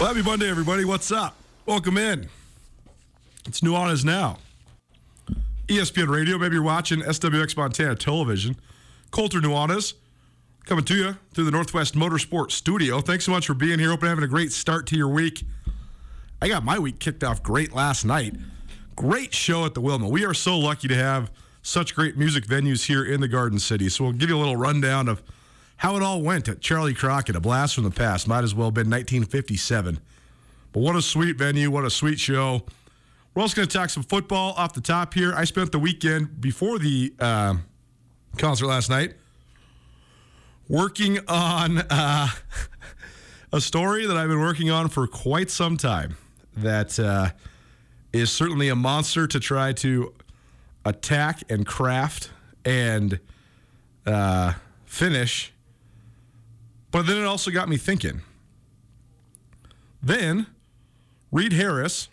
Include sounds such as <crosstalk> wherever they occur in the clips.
Well, happy Monday, everybody. What's up? Welcome in. It's Nuanez Now. ESPN Radio. Maybe you're watching SWX Montana Television. Colter Nuanez coming to you through the Northwest Motorsport Studio. Thanks so much for being here. Hope you're having a great start to your week. I got my week kicked off great last night. Great show at the Wilma. We are so lucky to have such great music venues here in the Garden City. So we'll give you a little rundown of how it all went at Charley Crockett, a blast from the past. Might as well have been 1957. But what a sweet venue, what a sweet show. We're also going to talk some football off the top here. I spent the weekend before the uh, concert last night working on uh, <laughs> a story that I've been working on for quite some time that uh, is certainly a monster to try to attack and craft and uh, finish. But then it also got me thinking. Then, Reed Harris,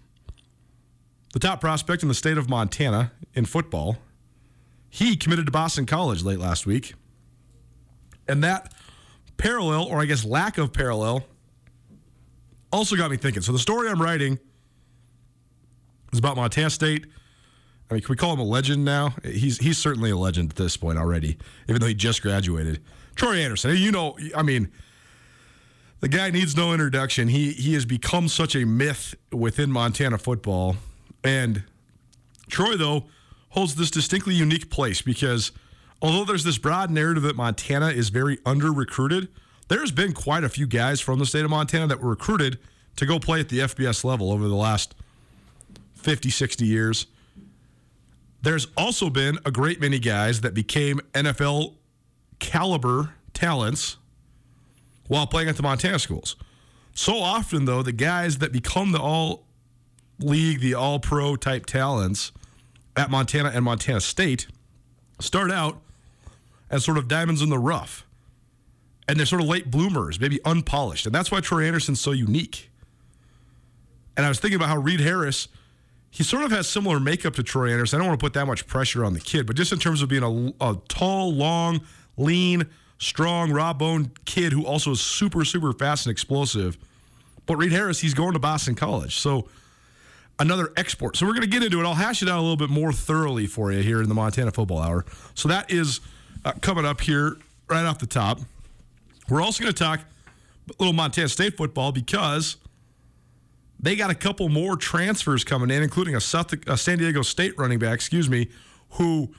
the top prospect in the state of Montana in football, he committed to Boston College late last week. And that parallel, or I guess lack of parallel, also got me thinking. So the story I'm writing is about Montana State. I mean, can we call him a legend now? He's he's certainly a legend at this point already, even though he just graduated. Troy Andersen, you know, I mean, the guy needs no introduction. He he has become such a myth within Montana football, and Troy though holds this distinctly unique place because although there's this broad narrative that Montana is very under recruited, there's been quite a few guys from the state of Montana that were recruited to go play at the FBS level over the last 50, 60 years. There's also been a great many guys that became NFL caliber talents while playing at the Montana schools. So often, though, the guys that become the all league, the all pro type talents at Montana and Montana State start out as sort of diamonds in the rough. And they're sort of late bloomers, maybe unpolished. And that's why Troy Andersen's so unique. And I was thinking about how Reed Harris he sort of has similar makeup to Troy Andersen. I don't want to put that much pressure on the kid, but just in terms of being a, a tall, long, lean, strong, raw bone kid who also is super, super fast and explosive. But Reed Harris, he's going to Boston College. So another export. So we're going to get into it. I'll hash it out a little bit more thoroughly for you here in the Montana Football Hour. So that is uh, coming up here right off the top. We're also going to talk a little Montana State football because they got a couple more transfers coming in, including a, South, a San Diego State running back, excuse me, who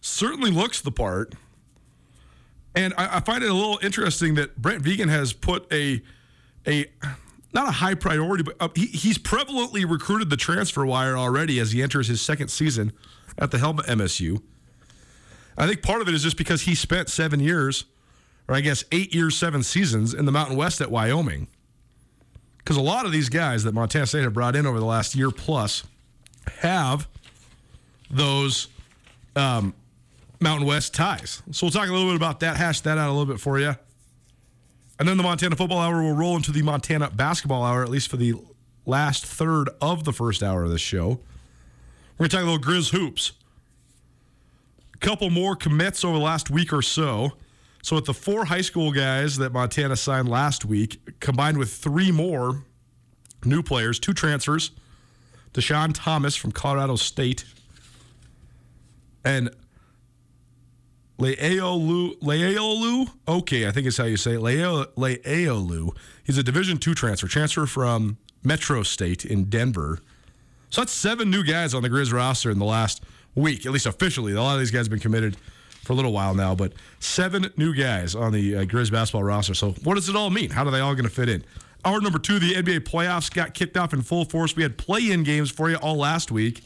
certainly looks the part. And I, I find it a little interesting that Brent Vigen has put a a not a high priority, but uh, he, he's prevalently recruited the transfer wire already as he enters his second season at the helm of MSU. I think part of it is just because he spent seven years, or I guess eight years, seven seasons in the Mountain West at Wyoming. Because a lot of these guys that Montana State have brought in over the last year plus have those um, Mountain West ties. So we'll talk a little bit about that, hash that out a little bit for you. And then the Montana Football Hour will roll into the Montana Basketball Hour, at least for the last third of the first hour of this show. We're going to talk a little Grizz Hoops. A couple more commits over the last week or so. So, with the four high school guys that Montana signed last week, combined with three more new players, two transfers Deshaun Thomas from Colorado State, and Leaolu, Leaolu, okay, I think is how you say it. Leaolu. He's a Division two transfer, transfer from Metro State in Denver. So that's seven new guys on the Grizz roster in the last week, at least officially. A lot of these guys have been committed for a little while now, but seven new guys on the uh, Grizz basketball roster. So what does it all mean? How are they all going to fit in? Hour number two, the NBA playoffs got kicked off in full force. We had play-in games for you all last week,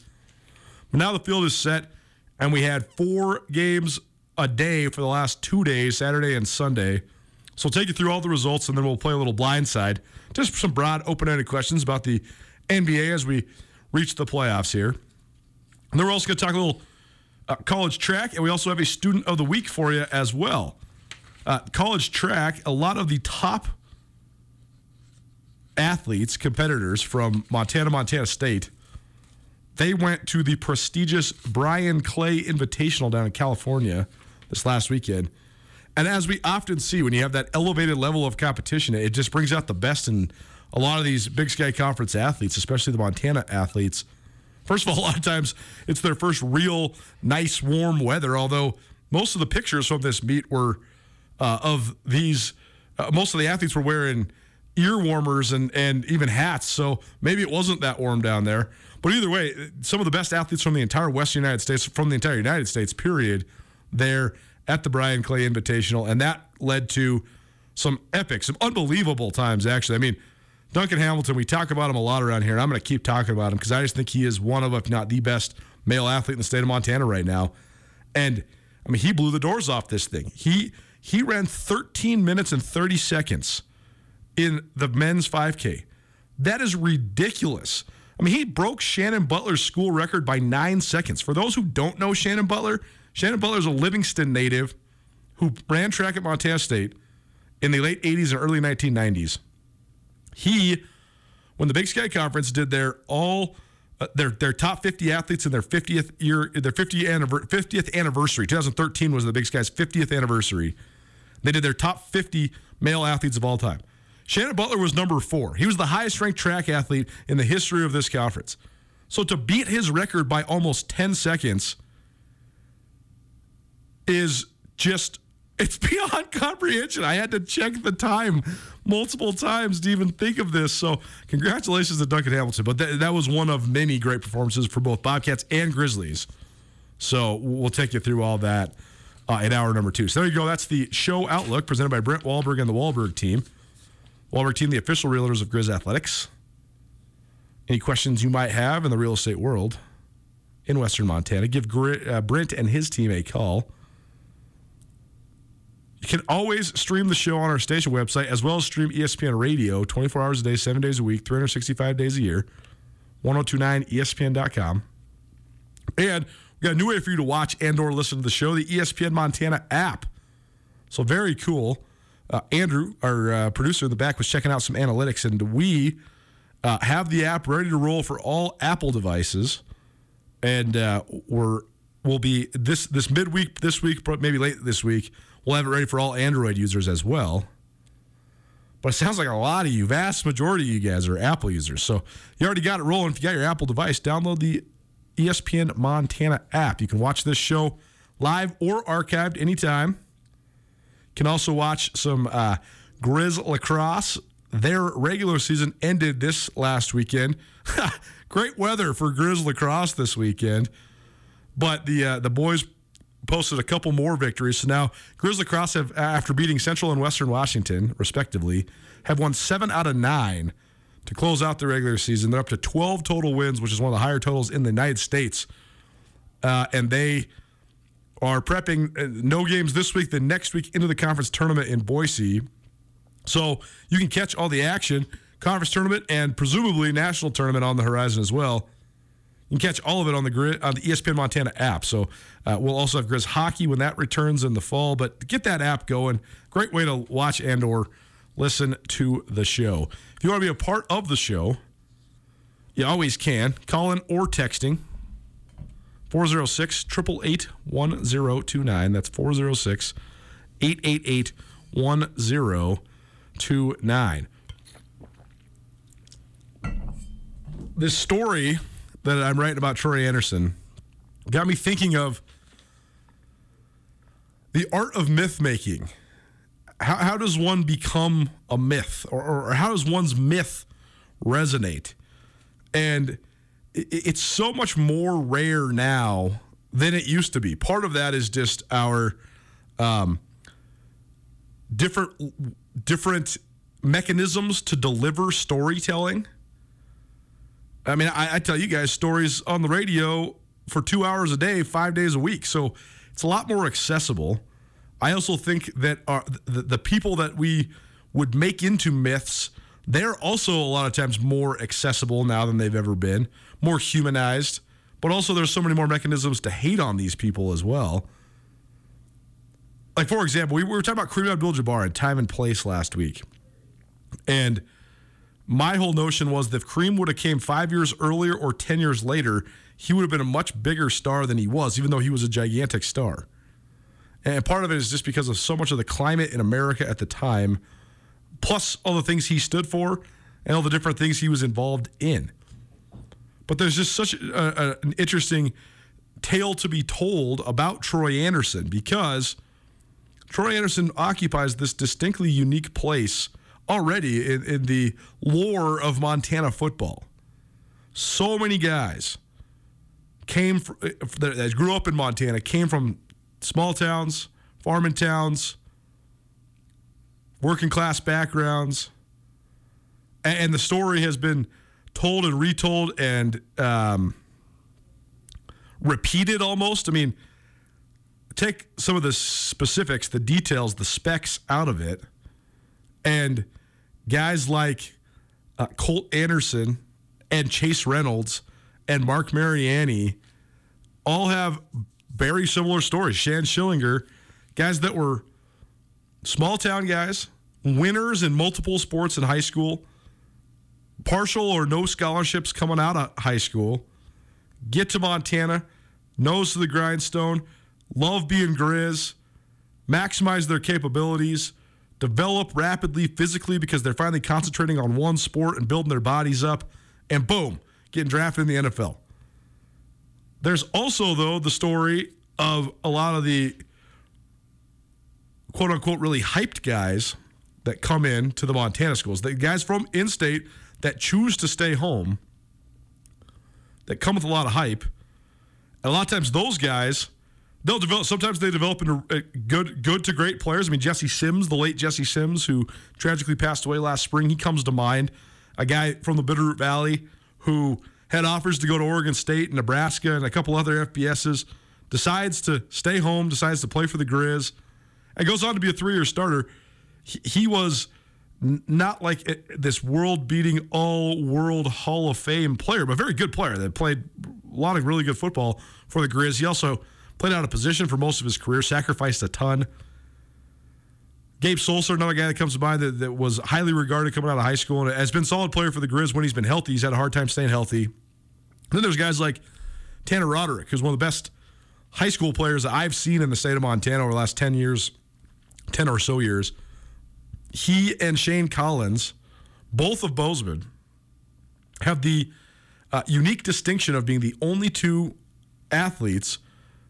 but now the field is set, and we had four games a day for the last two days, Saturday and Sunday. So we'll take you through all the results and then we'll play a little blindside. Just some broad, open ended questions about the NBA as we reach the playoffs here. And then we're also going to talk a little uh, college track, and we also have a student of the week for you as well. Uh, college track, a lot of the top athletes, competitors from Montana, Montana State, they went to the prestigious Bryan Clay Invitational down in California this last weekend. And as we often see, when you have that elevated level of competition, it just brings out the best in a lot of these Big Sky Conference athletes, especially the Montana athletes. First of all, <laughs> a lot of times it's their first real nice warm weather, although most of the pictures from this meet were uh, of these, uh, most of the athletes were wearing ear warmers and, and even hats. So maybe it wasn't that warm down there. But either way, some of the best athletes from the entire Western United States, from the entire United States, period, there at the Bryan Clay Invitational. And that led to some epic, some unbelievable times, actually. I mean, Duncan Hamilton, we talk about him a lot around here, and I'm going to keep talking about him because I just think he is one of, if not the best male athlete in the state of Montana right now. And I mean, he blew the doors off this thing. He he ran 13 minutes and 30 seconds in the men's 5K. That is ridiculous. I mean, he broke Shannon Butler's school record by nine seconds. For those who don't know Shannon Butler, Shannon Butler is a Livingston native who ran track at Montana State in the late 80s and early 1990s. He, when the Big Sky Conference did their all uh, their their top 50 athletes in their 50th year their 50th, anniver- 50th anniversary 2013 was the Big Sky's 50th anniversary. They did their top 50 male athletes of all time. Shannon Butler was number four. He was the highest ranked track athlete in the history of this conference. So to beat his record by almost 10 seconds is just, it's <laughs> beyond comprehension. I had to check the time multiple times to even think of this. So congratulations to Duncan Hamilton. But that, that was one of many great performances for both Bobcats and Grizzlies. So we'll take you through all that uh, in hour number two. So there you go. That's the show outlook presented by Brent Wahlberg and the Wahlberg team. Wahlberg team, the official realtors of Grizz Athletics. Any questions you might have in the real estate world in Western Montana, give uh, Brent and his team a call. You can always stream the show on our station website as well as stream ESPN radio 24 hours a day, seven days a week, 365 days a year. 1029ESPN.com. And we got a new way for you to watch and or listen to the show, the ESPN Montana app. So very cool. Uh, Andrew, our uh, producer in the back, was checking out some analytics, and we Uh, have the app ready to roll for all Apple devices, and uh, we're will be this this midweek this week, but maybe late this week. We'll have it ready for all Android users as well. But it sounds like a lot of you, vast majority of you guys are Apple users. So you already got it rolling. If you got your Apple device, download the ESPN Montana app. You can watch this show live or archived anytime. Can also watch some uh, Grizz lacrosse. Their regular season ended this last weekend. <laughs> Great weather for Grizz lacrosse this weekend, but the uh, the boys posted a couple more victories. So now Grizz lacrosse have, after beating Central and Western Washington respectively, have won seven out of nine to close out the regular season. They're up to 12 total wins, which is one of the higher totals in the United States, uh, and they are prepping uh, no games this week, then next week into the conference tournament in Boise. So you can catch all the action, conference tournament, and presumably national tournament on the horizon as well. You can catch all of it on the grid on the ESPN Montana app. So uh, we'll also have Grizz hockey when that returns in the fall. But get that app going. Great way to watch and or listen to the show. If you want to be a part of the show, you always can. Calling or texting 406 888 1029. That's 406 888 1029. This story that I'm writing about Troy Andersen got me thinking of the art of myth making. How, how does one become a myth, or, or how does one's myth resonate? And it's so much more rare now than it used to be. Part of that is just our um, different different mechanisms to deliver storytelling. I mean, I, I, tell you guys stories on the radio for two hours a day, five days a week, so it's a lot more accessible. I also think that uh, our, the, the people that we would make into myths, they're also a lot of times more accessible now than they've ever been more humanized, but also there's so many more mechanisms to hate on these people as well. Like, for example, we were talking about Kareem Abdul Jabbar in time and place last week. And my whole notion was that if Kareem would have came five years earlier or 10 years later, he would have been a much bigger star than he was, even though he was a gigantic star. And part of it is just because of so much of the climate in America at the time, plus all the things he stood for and all the different things he was involved in. But there's just such a, a, an interesting tale to be told about Troy Andersen because Troy Andersen occupies this distinctly unique place already in, in the lore of Montana football. So many guys came from, that grew up in Montana came from small towns, farming towns, working class backgrounds, and the story has been told and retold and um, repeated almost. I mean, take some of the specifics, the details, the specs out of it, and guys like uh, Colt Anderson and Chase Reynolds and Mark Mariani all have very similar stories. Shann Schillinger, guys that were small town guys, winners in multiple sports in high school partial or no scholarships coming out of high school, get to Montana, nose to the grindstone, love being Grizz, maximize their capabilities, develop rapidly physically because they're finally concentrating on one sport and building their bodies up, and boom, getting drafted in the NFL. There's also, though, the story of a lot of the quote unquote really hyped guys that come in to the Montana schools, the guys from in state that choose to stay home that come with a lot of hype. And a lot of times those guys, they'll develop. Sometimes they develop into uh, good, good to great players. I mean, Jesse Sims, the late Jesse Sims, who tragically passed away last spring, he comes to mind. A guy from the Bitterroot Valley who had offers to go to Oregon State, Nebraska, and a couple other FBSs. Decides to stay home. Decides to play for the Grizz, and goes on to be a three-year starter. He, he was not like this world-beating, all-world Hall of Fame player, but a very good player that played a lot of really good football for the Grizz. He also played out of position for most of his career, sacrificed a ton. Gabe Sulser, another guy that comes to mind that, that was highly regarded coming out of high school and has been a solid player for the Grizz when he's been healthy. He's had a hard time staying healthy. Then there's guys like Tanner Roderick, who's one of the best high school players that I've seen in the state of Montana over the last 10 years, 10 or so years. He and Shane Collins, both of Bozeman, have the uh, unique distinction of being the only two athletes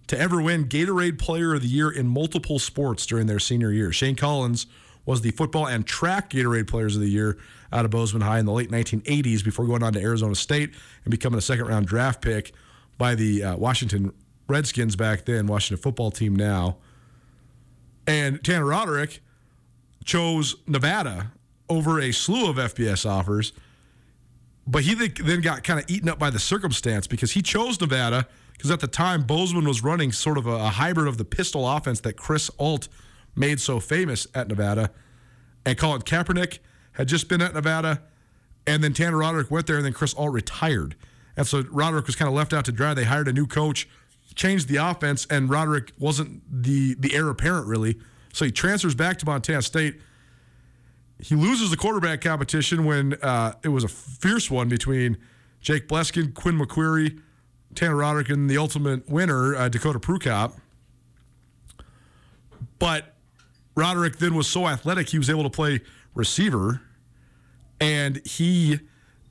to ever win Gatorade Player of the Year in multiple sports during their senior year. Shane Collins was the football and track Gatorade Players of the Year out of Bozeman High in the late 1980s before going on to Arizona State and becoming a second round draft pick by the uh, Washington Redskins back then, Washington football team now. And Tanner Roderick chose Nevada over a slew of FBS offers, but he then got kind of eaten up by the circumstance because he chose Nevada because at the time Bozeman was running sort of a, a, hybrid of the pistol offense that Chris Ault made so famous at Nevada, and Colin Kaepernick had just been at Nevada, and then Tanner Roderick went there, and then Chris Ault retired, and so Roderick was kind of left out to dry. They hired a new coach, changed the offense, and Roderick wasn't the the heir apparent really, so he transfers back to Montana State. He loses the quarterback competition when uh, it was a fierce one between Jake Bleskin, Quinn McQuarrie Tanner Roderick and the ultimate winner, uh, Dakota Prukop. But Roderick then was so athletic, he was able to play receiver, and he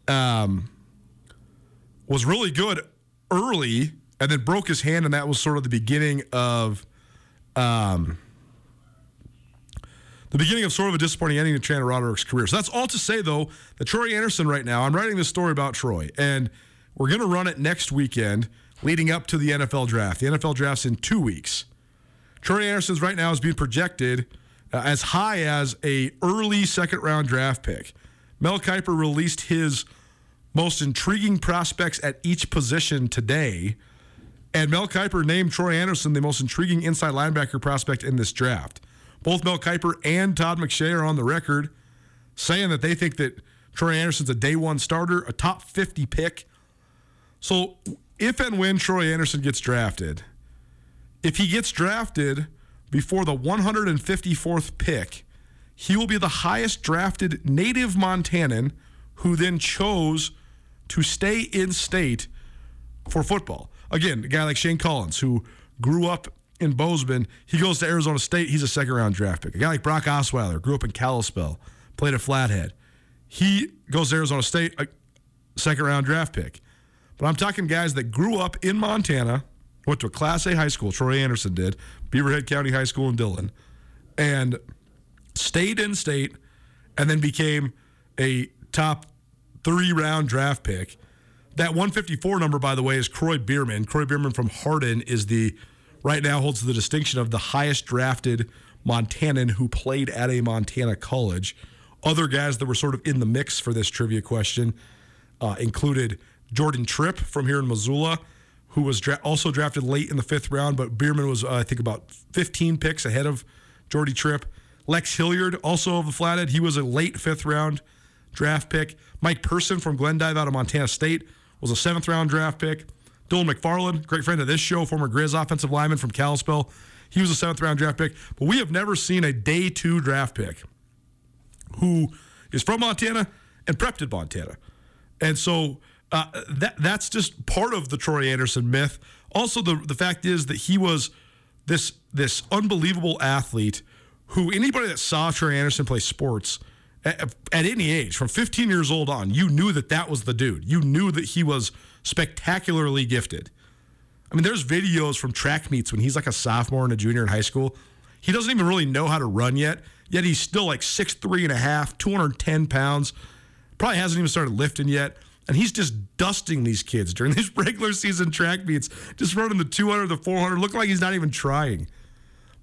um, was really good early, and then broke his hand, and that was sort of the beginning of. Um, the beginning of sort of a disappointing ending to Tanner Roderick's career. So that's all to say, though, that Troy Andersen right now, I'm writing this story about Troy, and – we're going to run it next weekend leading up to the NFL draft. The NFL draft's in two weeks. Troy Andersen's right now is being projected uh, as high as a early second round draft pick. Mel Kiper released his most intriguing prospects at each position today, and Mel Kiper named Troy Andersen the most intriguing inside linebacker prospect in this draft. Both Mel Kiper and Todd McShay are on the record saying that they think that Troy Andersen's a day one starter, a top 50 pick so if and when Troy Andersen gets drafted, if he gets drafted before the 154th pick, he will be the highest drafted native Montanan who then chose to stay in state for football. Again, a guy like Shane Collins, who grew up in Bozeman, he goes to Arizona State, he's a second round draft pick. A guy like Brock Osweiler, grew up in Kalispell, played at Flathead. He goes to Arizona State, a second round draft pick. But I'm talking guys that grew up in Montana, went to a Class A high school, Troy Andersen did, Beaverhead County High School in Dillon, and stayed in state and then became a top three round draft pick. That 154 number, by the way, is Kroy Biermann. Kroy Biermann from Hardin is the right now holds the distinction of the highest drafted Montanan who played at a Montana college. Other guys that were sort of in the mix for this trivia question uh, included Jordan Tripp from here in Missoula, who was dra- also drafted late in the fifth round, but Biermann was, uh, I think, about 15 picks ahead of Jordy Tripp. Lex Hilliard, also of the Flathead, he was a late fifth round draft pick. Mike Person from Glendive out of Montana State was a seventh round draft pick. Dylan McFarland, great friend of this show, former Grizz offensive lineman from Kalispell, he was a seventh round draft pick. But we have never seen a day two draft pick who is from Montana and prepped in Montana. And so uh, that that's just part of the Troy Andersen myth. Also, the the fact is that he was this this unbelievable athlete who anybody that saw Troy Andersen play sports at, at, any age, from 15 years old on, you knew that that was the dude. You knew that he was spectacularly gifted. I mean, there's videos from track meets when he's like a sophomore and a junior in high school. He doesn't even really know how to run yet, yet he's still like six three and a half, 210 pounds. Probably hasn't even started lifting yet. And he's just dusting these kids during <laughs> these regular season track meets, just running the 200, the 400, looking like he's not even trying.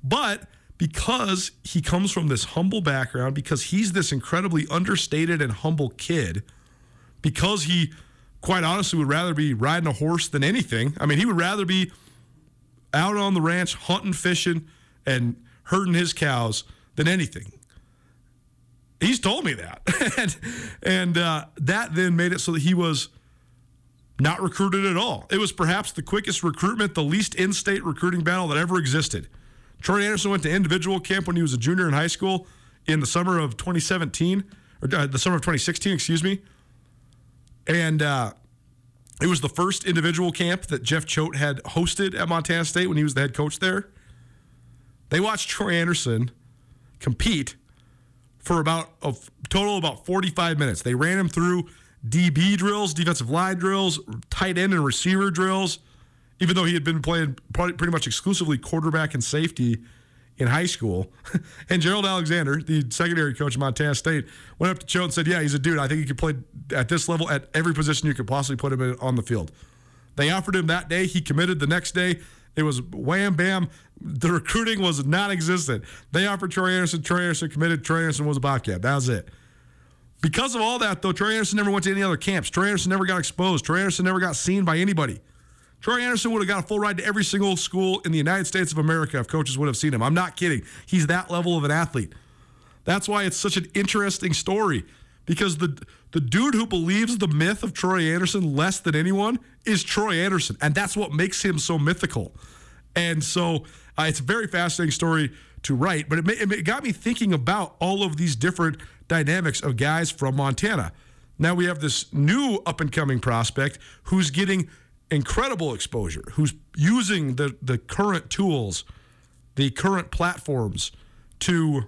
But because he comes from this humble background, because he's this incredibly understated and humble kid, because he quite honestly would rather be riding a horse than anything. I mean, he would rather be out on the ranch hunting, fishing, and herding his cows than anything. He's told me that, <laughs> and, and uh, that then made it so that he was not recruited at all. It was perhaps the quickest recruitment, the least in-state recruiting battle that ever existed. Troy Andersen went to individual camp when he was a junior in high school in the summer of 2017, or uh, the summer of 2016, excuse me. And uh, it was the first individual camp that Jeff Choate had hosted at Montana State when he was the head coach there. They watched Troy Andersen compete for about a total of about 45 minutes. They ran him through DB drills, defensive line drills, tight end and receiver drills, even though he had been playing pretty much exclusively quarterback and safety in high school. <laughs> and Gerald Alexander, the secondary coach of Montana State, went up to Choate and said, Yeah, he's a dude. I think he could play at this level at every position you could possibly put him in, on the field. They offered him that day. He committed the next day. It was wham bam. The recruiting was non existent. They offered Troy Andersen. Troy Andersen committed. Troy Andersen was a Bobcat. That was it. Because of all that, though, Troy Andersen never went to any other camps. Troy Andersen never got exposed. Troy Andersen never got seen by anybody. Troy Andersen would have got a full ride to every single school in the United States of America if coaches would have seen him. I'm not kidding. He's that level of an athlete. That's why it's such an interesting story because the the dude who believes the myth of Troy Andersen less than anyone is Troy Andersen, and that's what makes him so mythical. And so uh, it's a very fascinating story to write, but it, it got me thinking about all of these different dynamics of guys from Montana. Now we have this new up and coming prospect who's getting incredible exposure, who's using the, the current tools, the current platforms to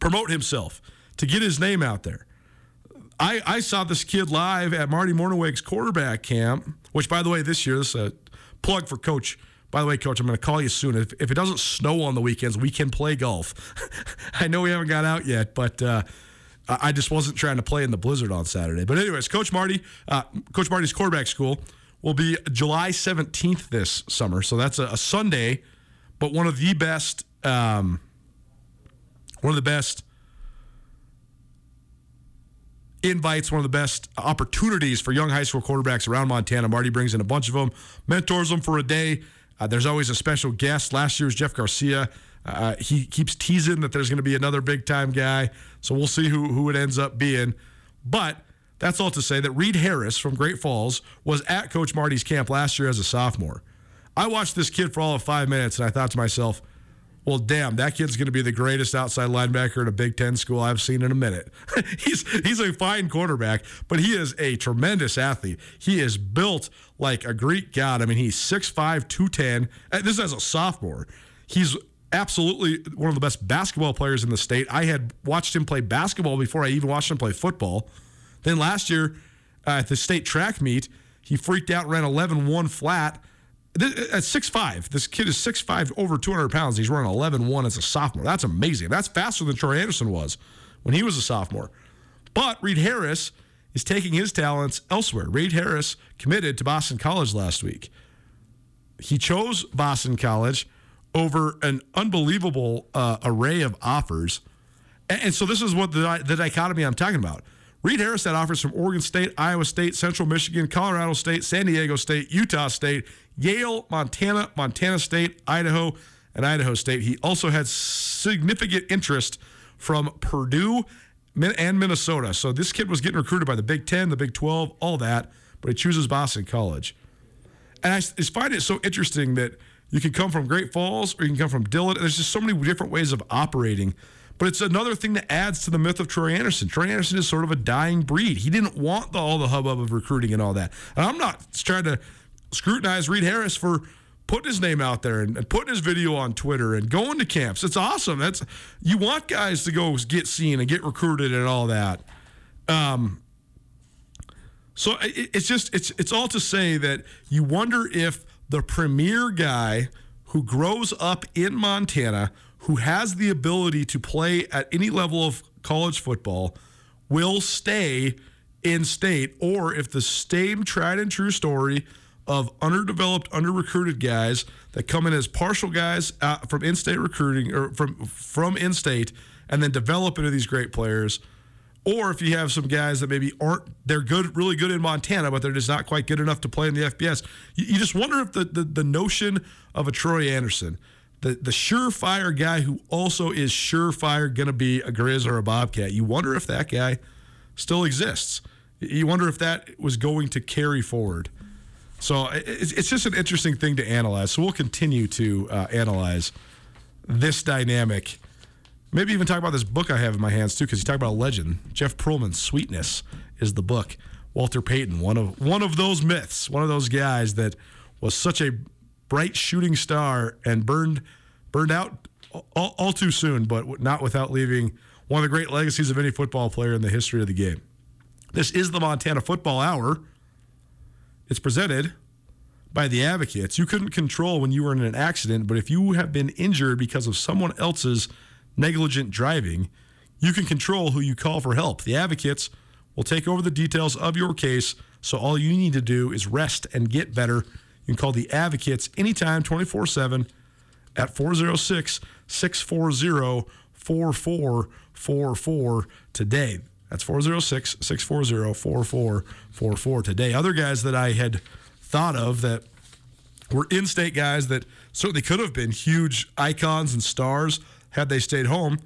promote himself, to get his name out there. I, I saw this kid live at Marty Mornhinweg's quarterback camp, which, by the way, this year, this is a plug for Coach. By the way, Coach, I'm going to call you soon. If, if it doesn't snow on the weekends, we can play golf. <laughs> I know we haven't got out yet, but uh, I just wasn't trying to play in the blizzard on Saturday. But, anyways, Coach Marty, uh, Coach Marty's quarterback school will be July 17th this summer. So that's a, a Sunday, but one of the best, um, one of the best invites, one of the best opportunities for young high school quarterbacks around Montana. Marty brings in a bunch of them, mentors them for a day. Uh, there's always a special guest. Last year's Jeff Garcia. Uh, he keeps teasing that there's going to be another big time guy. So we'll see who, who it ends up being. But that's all to say that Reed Harris from Great Falls was at Coach Marty's camp last year as a sophomore. I watched this kid for all of five minutes and I thought to myself, well, damn, that kid's going to be the greatest outside linebacker in a Big Ten school I've seen in a minute. <laughs> he's he's a fine quarterback, but he is a tremendous athlete. He is built like a Greek god. I mean, he's 6'5", 210. This is as a sophomore. He's absolutely one of the best basketball players in the state. I had watched him play basketball before I even watched him play football. Then last year uh, at the state track meet, he freaked out, ran 11 1 flat. At 6'5, this kid is 6'5, over 200 pounds. He's running 11 1 as a sophomore. That's amazing. That's faster than Troy Andersen was when he was a sophomore. But Reed Harris is taking his talents elsewhere. Reed Harris committed to Boston College last week. He chose Boston College over an unbelievable uh, array of offers. And, and, so this is what the, the dichotomy I'm talking about. Reed Harris had offers from Oregon State, Iowa State, Central Michigan, Colorado State, San Diego State, Utah State, Yale, Montana, Montana State, Idaho, and Idaho State. He also had significant interest from Purdue and Minnesota. So this kid was getting recruited by the Big Ten, the Big 12, all that, but he chooses Boston College. And I find it so interesting that you can come from Great Falls or you can come from Dillon. There's just so many different ways of operating but it's another thing that adds to the myth of Troy Andersen. Troy Andersen is sort of a dying breed. He didn't want the, all the hubbub of recruiting and all that. And I'm not trying to scrutinize Reed Harris for putting his name out there and, and, putting his video on Twitter and going to camps. It's awesome. That's you want guys to go get seen and get recruited and all that. Um, so it, it's just it's it's all to say that you wonder if the premier guy who grows up in Montana who has the ability to play at any level of college football will stay in state, or if the same tried and true story of underdeveloped, under recruited guys that come in as partial guys uh, from in state recruiting or from from in state and then develop into these great players. Or if you have some guys that maybe aren't, they're good, really good in Montana, but they're just not quite good enough to play in the FBS. You, you just wonder if the, the, the notion of a Troy Andersen, the the surefire guy who also is surefire going to be a Grizz or a Bobcat. You wonder if that guy still exists. You wonder if that was going to carry forward. So it's, just an interesting thing to analyze. So we'll continue to uh, analyze this dynamic. Maybe even talk about this book I have in my hands too, because you talk about a legend. Jeff Pearlman's "Sweetness" is the book. Walter Payton, one of one of those myths, one of those guys that was such a bright shooting star and burned burned out all, all too soon, but not without leaving one of the great legacies of any football player in the history of the game. This is the Montana Football Hour. It's presented by the advocates. You couldn't control when you were in an accident, but if you have been injured because of someone else's negligent driving, you can control who you call for help. The advocates will take over the details of your case, so all you need to do is rest and get better. You can call the advocates anytime, 24 7 at 406 640 4444 today. That's 406 640 4444 today. Other guys that I had thought of that were in state guys that certainly could have been huge icons and stars had they stayed home.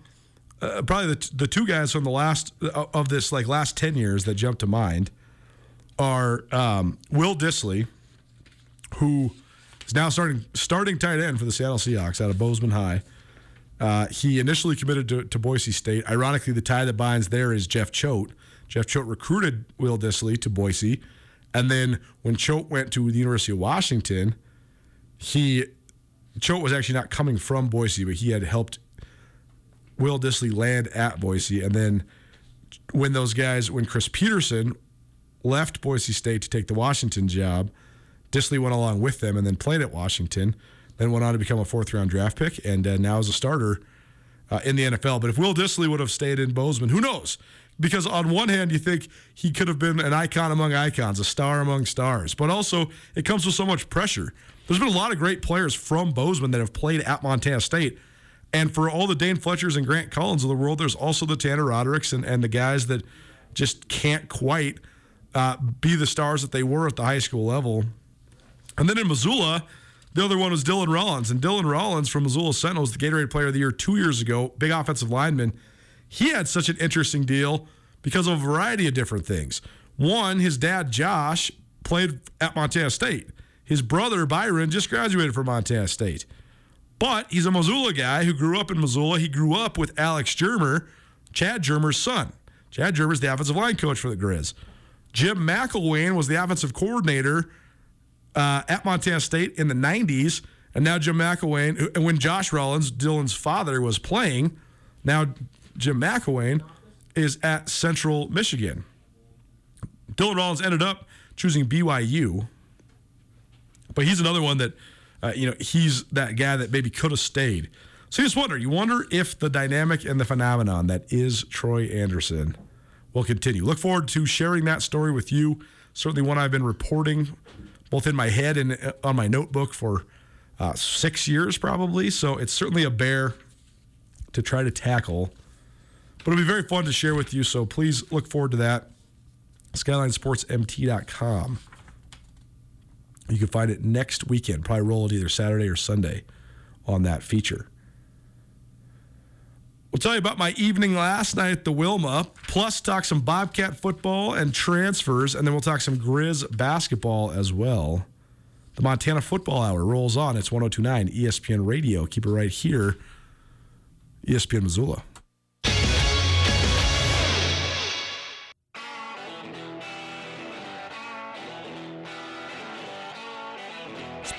Uh, probably the, the two guys from the last uh, of this like last 10 years that jump to mind are um, Will Dissly, who is now starting starting tight end for the Seattle Seahawks out of Bozeman High. Uh, he initially committed to, to, Boise State. Ironically, the tie that binds there is Jeff Choate. Jeff Choate recruited Will Dissly to Boise, and then when Choate went to the University of Washington, he Choate was actually not coming from Boise, but he had helped Will Dissly land at Boise, and then when those guys, when Chris Petersen left Boise State to take the Washington job, Dissly went along with them and then played at Washington then went on to become a fourth round draft pick, and uh, now is a starter uh, in the NFL. But if Will Dissly would have stayed in Bozeman, who knows? Because on one hand, you think he could have been an icon among icons, a star among stars, but also it comes with so much pressure. There's been a lot of great players from Bozeman that have played at Montana State. And for all the Dane Fletchers and Grant Collins of the world, there's also the Tanner Rodericks and, and the guys that just can't quite uh, be the stars that they were at the high school level. And then in Missoula, the other one was Dylan Rollins. And Dylan Rollins from Missoula Sentinels, the Gatorade Player of the Year two years ago, big offensive lineman. He had such an interesting deal because of a variety of different things. One, his dad, Josh, played at Montana State. His brother, Byron, just graduated from Montana State. But he's a Missoula guy who grew up in Missoula. He grew up with Alex Germer, Chad Germer's son. Chad Germer's the offensive line coach for the Grizz. Jim McElwain was the offensive coordinator uh, at Montana State in the 90s, and now Jim McElwain, and when Josh Rollins, Dylan's father, was playing, now Jim McElwain is at Central Michigan. Dylan Rollins ended up choosing BYU, but he's another one that, uh, you know, he's that guy that maybe could have stayed. So you just wonder, you wonder if the dynamic and the phenomenon that is Troy Andersen will continue. Look forward to sharing that story with you. Certainly one I've been reporting both in my head and uh, on my notebook for uh, six years probably. So it's certainly a bear to try to tackle. But it'll be very fun to share with you. So please look forward to that. SkylineSportsMT.com. You can find it next weekend. Probably roll it either Saturday or Sunday on that feature. We'll tell you about my evening last night at the Wilma, plus talk some Bobcat football and transfers, and then we'll talk some Grizz basketball as well. The Montana Football Hour rolls on. It's 1029 ESPN Radio. Keep it right here, ESPN Missoula.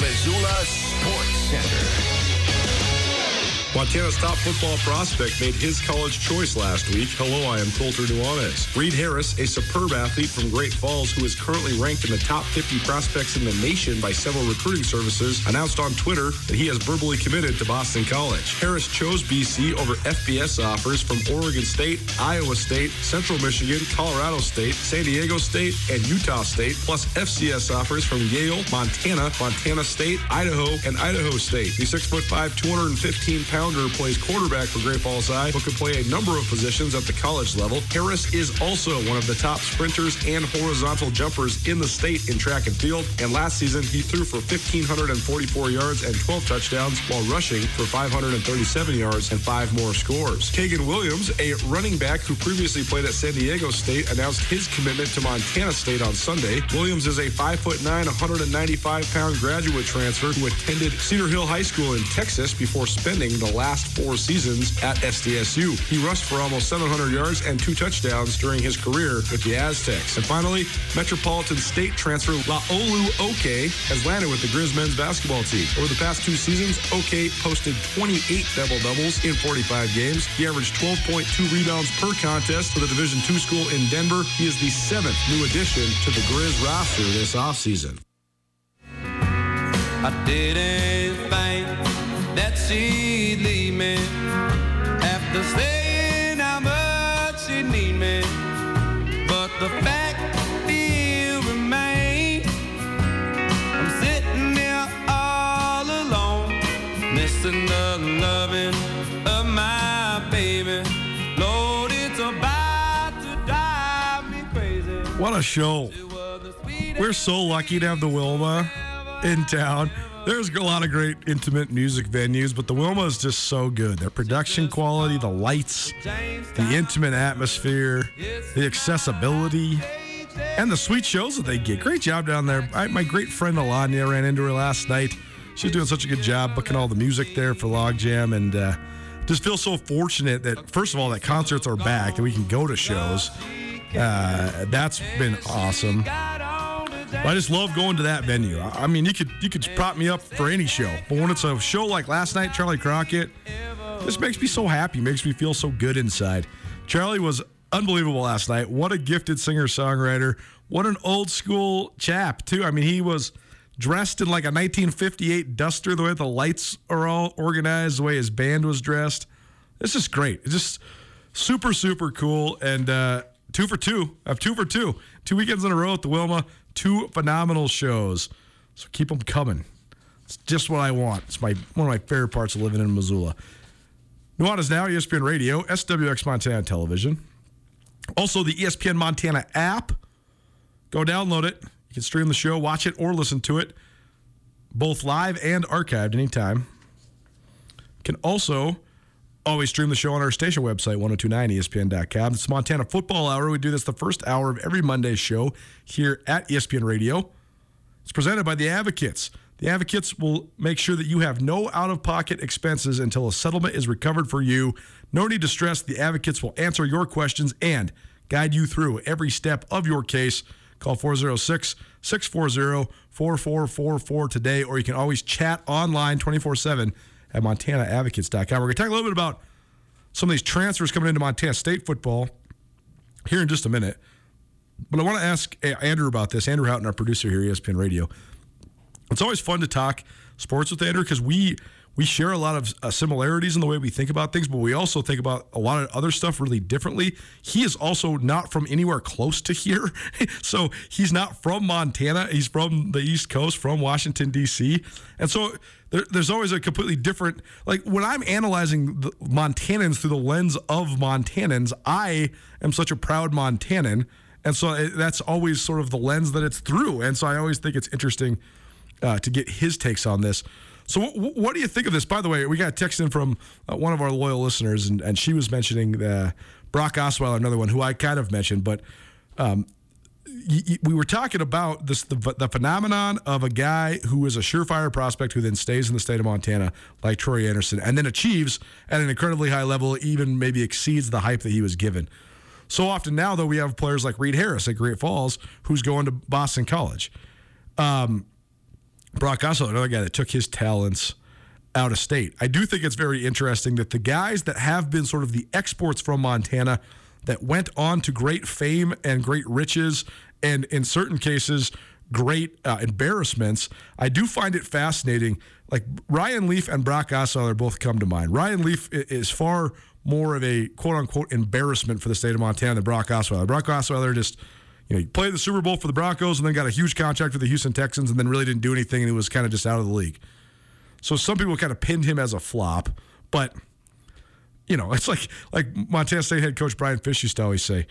Missoula Sports Center. Montana's top football prospect made his college choice last week. Hello, I am Colter Nuanez. Reed Harris, a superb athlete from Great Falls who is currently ranked in the top 50 prospects in the nation by several recruiting services, announced on Twitter that he has verbally committed to Boston College. Harris chose BC over FBS offers from Oregon State, Iowa State, Central Michigan, Colorado State, San Diego State, and Utah State, plus FCS offers from Yale, Montana, Montana State, Idaho, and Idaho State. The 6'5", 215 pounder plays quarterback for Great Falls High, but can play a number of positions at the college level. Harris is also one of the top sprinters and horizontal jumpers in the state in track and field. And last season, he threw for 1,544 yards and 12 touchdowns while rushing for 537 yards and five more scores. Kagan Williams, a running back who previously played at San Diego State, announced his commitment to Montana State on Sunday. Williams is a 5'9", 195 pound graduate transfer who attended Cedar Hill High School in Texas before spending the last four seasons at SDSU. He rushed for almost 700 yards and two touchdowns during his career with the Aztecs. And finally, Metropolitan State transfer Laolu Oke has landed with the Grizz men's basketball team. Over the past two seasons, Oke posted 28 double-doubles in 45 games. He averaged 12.2 rebounds per contest for the Division II school in Denver. He is the seventh new addition to the Grizz roster this offseason. I didn't think she'd loving of my baby. Lord, it's about to drive me crazy. What a show. We're so lucky to have the Wilma in town. There's a lot of great intimate music venues, but the Wilma is just so good. Their production quality, the lights, the intimate atmosphere, the accessibility, and the sweet shows that they get. Great job down there. I, my great friend Alanya ran into her last night. She's doing such a good job booking all the music there for Logjam, and uh, just feel so fortunate that first of all that concerts are back that we can go to shows. Uh, that's been awesome. I just love going to that venue. I mean, you could you could prop me up for any show, but when it's a show like last night, Charley Crockett, this makes me so happy. Makes me feel so good inside. Charley was unbelievable last night. What a gifted singer songwriter. What an old school chap too. I mean, he was dressed in like a 1958 Duster. The way the lights are all organized, the way his band was dressed. It's just great. It's just super super cool and uh, two for two. I have two for two. Two weekends in a row at the Wilma. Two phenomenal shows. So keep them coming. It's just what I want. It's my one of my favorite parts of living in Missoula. Nuanez Now, ESPN Radio, SWX Montana Television. Also, the ESPN Montana app. Go download it. You can stream the show, watch it, or listen to it, both live and archived anytime. You can also always stream the show on our station website, 1029ESPN.com. It's Montana Football Hour. We do this the first hour of every Monday show here at ESPN Radio. It's presented by the Advocates. The Advocates will make sure that you have no out of pocket expenses until a settlement is recovered for you. No need to stress. The Advocates will answer your questions and guide you through every step of your case. Call 406 640 4444 today, or you can always chat online 24 7 at MontanaAdvocates.com. We're going to talk a little bit about some of these transfers coming into Montana State football here in just a minute. But I want to ask Andrew about this. Andrew Houghton, our producer here ESPN Radio. It's always fun to talk sports with Andrew because we we share a lot of uh, similarities in the way we think about things, but we also think about a lot of other stuff really differently. He is also not from anywhere close to here, <laughs> so he's not from Montana. He's from the East Coast, from Washington D.C., and so there, there's always a completely different. Like when I'm analyzing Montanans through the lens of Montanans, I am such a proud Montanan, and so it, that's always sort of the lens that it's through. And so I always think it's interesting uh, to get his takes on this. So, w- what do you think of this? By the way, we got a text in from uh, one of our loyal listeners, and, and she was mentioning uh, Brock Osweiler, another one who I kind of mentioned, but um, y- y- we were talking about this the, the phenomenon of a guy who is a surefire prospect who then stays in the state of Montana, like Troy Andersen, and then achieves at an incredibly high level, even maybe exceeds the hype that he was given. So often now, though, we have players like Reed Harris at Great Falls, who's going to Boston College. Um, Brock Osweiler, another guy that took his talents out of state. I do think it's very interesting that the guys that have been sort of the exports from Montana that went on to great fame and great riches, and in certain cases, great uh, embarrassments. I do find it fascinating. Like Ryan Leaf and Brock Osweiler both come to mind. Ryan Leaf is far more of a quote unquote embarrassment for the state of Montana than Brock Osweiler. Brock Osweiler just you know, he played the Super Bowl for the Broncos and then got a huge contract with the Houston Texans and then really didn't do anything and he was kind of just out of the league. So some people kind of pinned him as a flop, but you know, <laughs> it's like like Montana State head coach Brian Fish used to always say,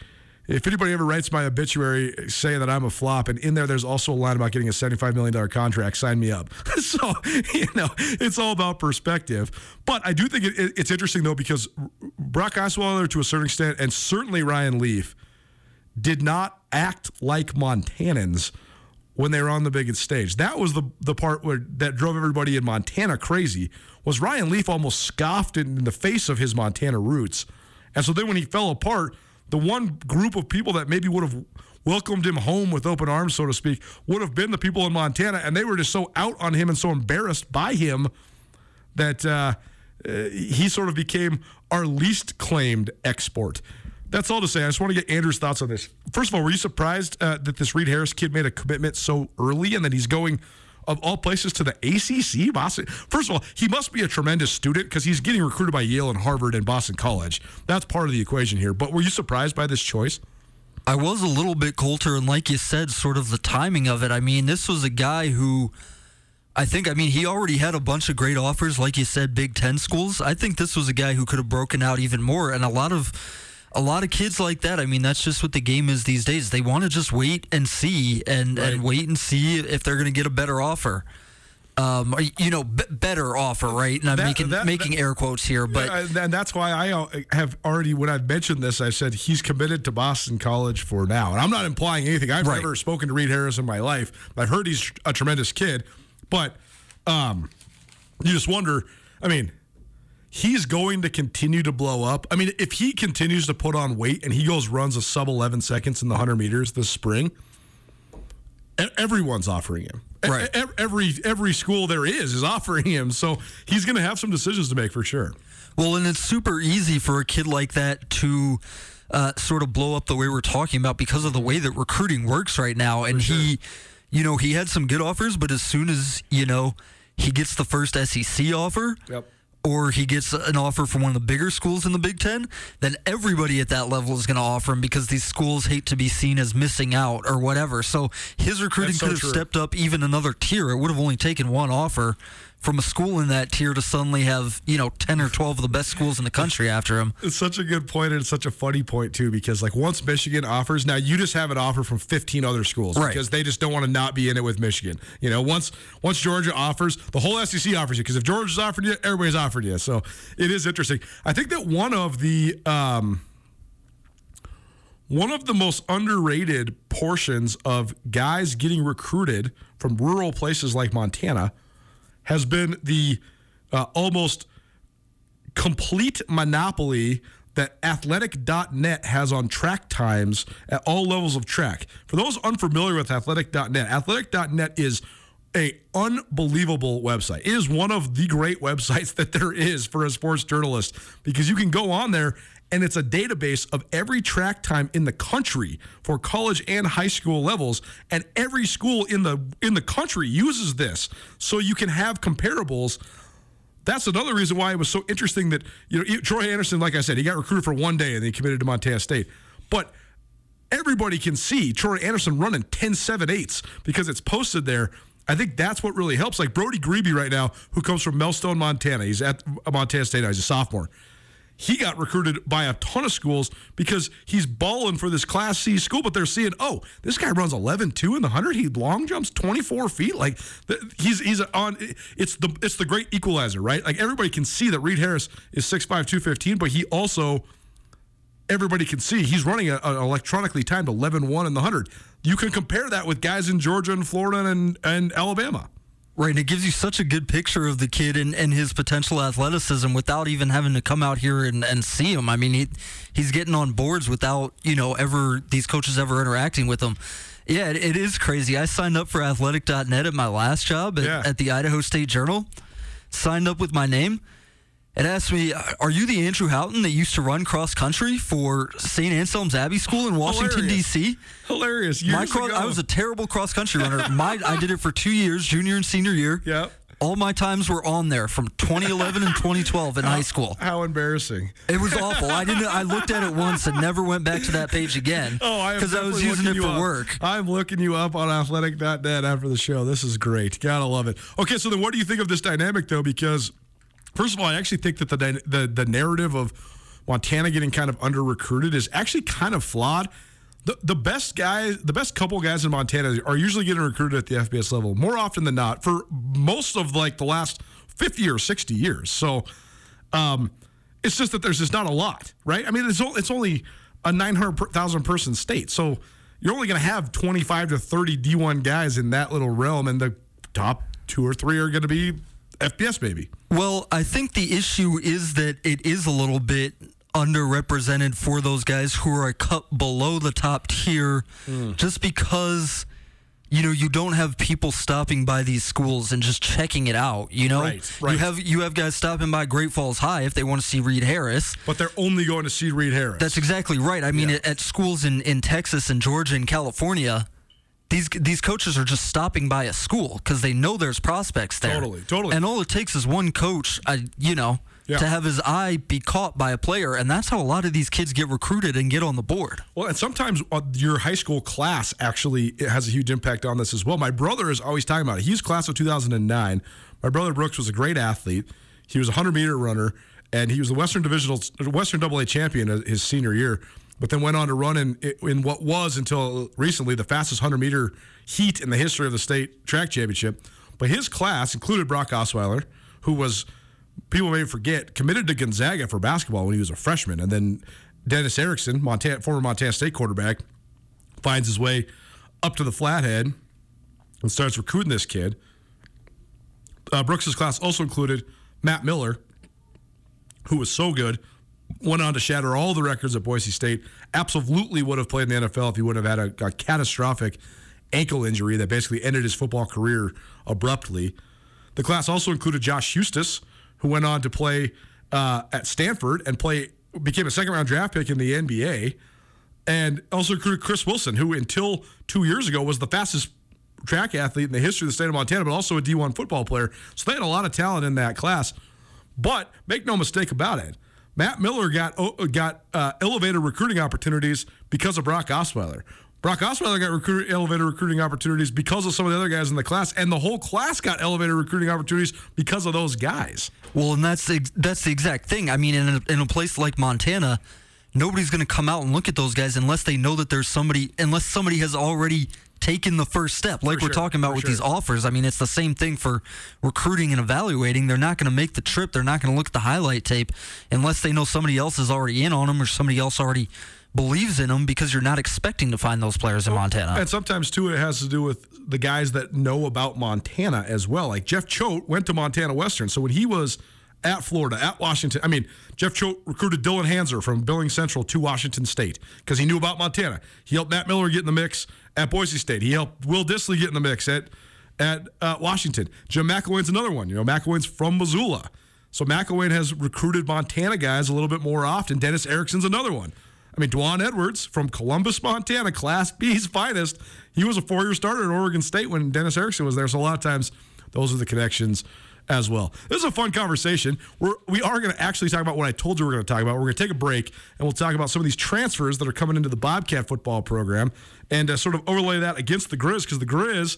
if anybody ever writes my obituary saying that I'm a flop, and in there there's also a line about getting a $75 million contract, sign me up. <laughs> so, you know, it's all about perspective. But I do think it, it- it's interesting, though, because Brock Osweiler, to a certain extent, and certainly Ryan Leaf, did not act like Montanans when they were on the biggest stage. That was the the part where that drove everybody in Montana crazy. Was Ryan Leaf almost scoffed in the face of his Montana roots, and so then when he fell apart, the one group of people that maybe would have welcomed him home with open arms, so to speak, would have been the people in Montana, and they were just so out on him and so embarrassed by him that uh, uh, he sort of became our least claimed export. That's all to say. I just want to get Andrew's thoughts on this. First of all, were you surprised uh, that this Reed Harris kid made a commitment so early and that he's going, of all places, to the ACC? Boston. First of all, he must be a tremendous student because he's getting recruited by Yale and Harvard and Boston College. That's part of the equation here. But were you surprised by this choice? I was a little bit Colter, and like you said, sort of the timing of it. I mean, this was a guy who I think, I mean, he already had a bunch of great offers, like you said, Big Ten schools. I think this was a guy who could have broken out even more, and a lot of. A lot of kids like that. I mean, that's just what the game is these days. They want to just wait and see, and, and wait and see if they're going to get a better offer. Um, or, you know, b- better offer, right? And I'm That- making that- making that- air quotes here, but Yeah, and that's why I uh, have already, when I've mentioned this, I said he's committed to Boston College for now. And I'm not implying anything. I've Right. never spoken to Reed Harris in my life. I've heard he's a tremendous kid, but um, you just wonder. I mean, he's going to continue to blow up. I mean, if he continues to put on weight and he goes runs a sub 11 seconds in the 100 meters this spring, everyone's offering him. Right. Every every school there is is offering him. So he's going to have some decisions to make for sure. Well, and it's super easy for a kid like that to uh, sort of blow up the way we're talking about because of the way that recruiting works right now. And he, you know, he had some good offers, but as soon as, you know, he gets the first SEC offer. Yep. Or he gets an offer from one of the bigger schools in the Big Ten, then everybody at that level is going to offer him because these schools hate to be seen as missing out or whatever. So his recruiting so could have true. stepped up even another tier. It would have only taken one offer from a school in that tier to suddenly have, you know, 10 or 12 of the best schools in the country after him. It's such a good point, and it's such a funny point too, because like once Michigan offers, now you just have an offer from 15 other schools Right. because they just don't want to not be in it with Michigan. You know, once once Georgia offers, the whole SEC offers you because if Georgia's offered you, everybody's offered you. So it is interesting. I think that one of the um, one of the most underrated portions of guys getting recruited from rural places like Montana has been the uh, almost complete monopoly that athletic.net has on track times at all levels of track. For those unfamiliar with athletic.net, athletic.net is a unbelievable website. It is one of the great websites <laughs> that there is for a sports journalist because you can go on there and it's a database of every track time in the country for college and high school levels and every school in the in the country uses this so you can have comparables that's another reason why it was so interesting that you know Troy Andersen, like I said, he got recruited for one day and then he committed to Montana State. But everybody can see Troy Andersen running 10 7 8s because it's posted there. I think that's what really helps. Like Brody Grebe right now, who comes from Melstone, Montana. He's at uh, Montana State now. He's a sophomore. He got recruited by a ton of schools because he's balling for this Class C school, but they're seeing, oh, this guy runs 11 2 in the 100. He long jumps 24 feet. Like, he's he's on, it's the it's the great equalizer, right? Like, everybody can see that Reed Harris is 6'5, 215, but he also, everybody can see he's running an electronically timed 11 1 in the 100. You can compare that with guys in Georgia and Florida and, and Alabama. Right, and it gives you such a good picture of the kid and, and his potential athleticism without even having to come out here and, and see him. I mean, he he's getting on boards without you know ever these coaches ever interacting with him. Yeah, it, it is crazy. I signed up for Athletic.net at my last job at, Yeah. at the Idaho State Journal. signed up with my name. It asked me, "Are you the Andrew Houghton that used to run cross country for St. Anselm's Abbey School in Washington D.C.?" Hilarious. My Years cross, ago. I was a terrible cross country runner. My, I did it for two years, junior and senior year. Yep. All my times were on there from 2011 and 2012 in high school. How embarrassing. It was awful. I didn't. I looked at it once and never went back to that page again. Oh, I because I was using it for up. work. I'm looking you up on athletic.net after the show. This is great. Gotta love it. Okay, so then what do you think of this dynamic, though? Because, first of all, I actually think that the, the, the narrative of Montana getting kind of under recruited is actually kind of flawed. The, the best guys, the best couple guys in Montana are usually getting recruited at the FBS level more often than not for most of like the last 50 or 60 years. So, um, it's just that there's just not a lot, right? I mean, it's, o- it's only a 900,000 person state. So you're only going to have 25 to 30 D1 guys in that little realm, and the top two or three are going to be FBS, maybe. Well, I think the issue is that it is a little bit underrepresented for those guys who are a cut below the top tier, Hmm. just because. You know, you don't have people stopping by these schools and just checking it out. You know, Right, right. you have you have guys stopping by Great Falls High if they want to see Reed Harris. But they're only going to see Reed Harris. That's exactly right. I mean, Yeah. at, at schools in, in Texas and Georgia and California, these these coaches are just stopping by a school because they know there's prospects there. Totally, totally. And all it takes is one coach, uh, you know, Yeah. to have his eye be caught by a player, and that's how a lot of these kids get recruited and get on the board. Well, and sometimes uh, your high school class actually it has a huge impact on this as well. My brother is always talking about it. He's class of 2009. My brother Brooks was a great athlete. He was a 100 meter runner, and he was the Western Divisional, Western Double A champion his senior year. But then went on to run in in what was until recently the fastest 100 meter heat in the history of the state track championship. But his class included Brock Osweiler, who was people may forget, committed to Gonzaga for basketball when he was a freshman. And then Dennis Erickson, Montana, former Montana State quarterback, finds his way up to the Flathead and starts recruiting this kid. Uh, Brooks's class also included Matt Miller, who was so good, went on to shatter all the records at Boise State. Absolutely would have played in the NFL if he would have had a, a catastrophic ankle injury that basically ended his football career abruptly. The class also included Josh Huestis, who went on to play uh, at Stanford and play became a second round draft pick in the NBA, and also recruited Chris Wilson, who until two years ago was the fastest track athlete in the history of the state of Montana, but also a D1 football player. So they had a lot of talent in that class. But make no mistake about it, Matt Miller got got uh, elevated recruiting opportunities because of Brock Osweiler. Brock Osweiler got recruit, elevated recruiting opportunities because of some of the other guys in the class, and the whole class got elevated recruiting opportunities because of those guys. Well, and that's the, that's the exact thing. I mean, in a, in a place like Montana, nobody's going to come out and look at those guys unless they know that there's somebody, unless somebody has already taken the first step, like For we're sure, talking about with sure. these offers. I mean, it's the same thing for recruiting and evaluating. They're not going to make the trip. They're not going to look at the highlight tape unless they know somebody else is already in on them or somebody else already believes in them because you're not expecting to find those players in Montana. And sometimes too, it has to do with the guys that know about Montana as well. Like Jeff Choate went to Montana Western, so when he was at Florida, at Washington, I mean, Jeff Choate recruited Dylan Hanser from Billings Central to Washington State because he knew about Montana. He helped Matt Miller get in the mix at Boise State. He helped Will Dissly get in the mix at at uh, Washington. Jim McElwain's another one. You know, McElwain's from Missoula. So McElwain has recruited Montana guys a little bit more often. Dennis Erickson's another one. I mean, Dwan Edwards from Columbus, Montana, Class B's finest. He was a four-year starter at Oregon State when Dennis Erickson was there. So a lot of times, those are the connections as well. This is a fun conversation. We're we are going to actually talk about what I told you we're going to talk about. We're going to take a break and we'll talk about some of these transfers that are coming into the Bobcat football program and uh, sort of overlay that against the Grizz because the Grizz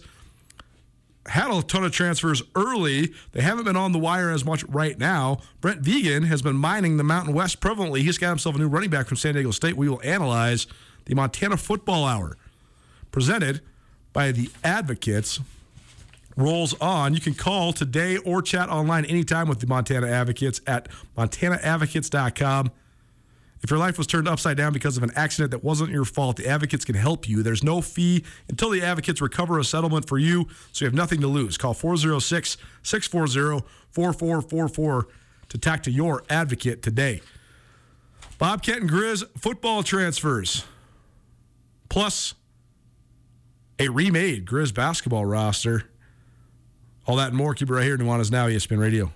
had a ton of transfers early. They haven't been on the wire as much right now. Brent Vigen has been mining the Mountain West prevalently. He's got himself a new running back from San Diego State. We will analyze the Montana Football Hour presented by the Advocates. Rolls on. You can call today or chat online anytime with the Montana Advocates at montanaadvocates.com. If your life was turned upside down because of an accident that wasn't your fault, the advocates can help you. There's no fee until the advocates recover a settlement for you, so you have nothing to lose. Call 406 640 4444 to talk to your advocate today. Bobcat and Grizz football transfers, plus a remade Grizz basketball roster. All that and more. Keep it right here. Nuanez Now, ESPN Radio.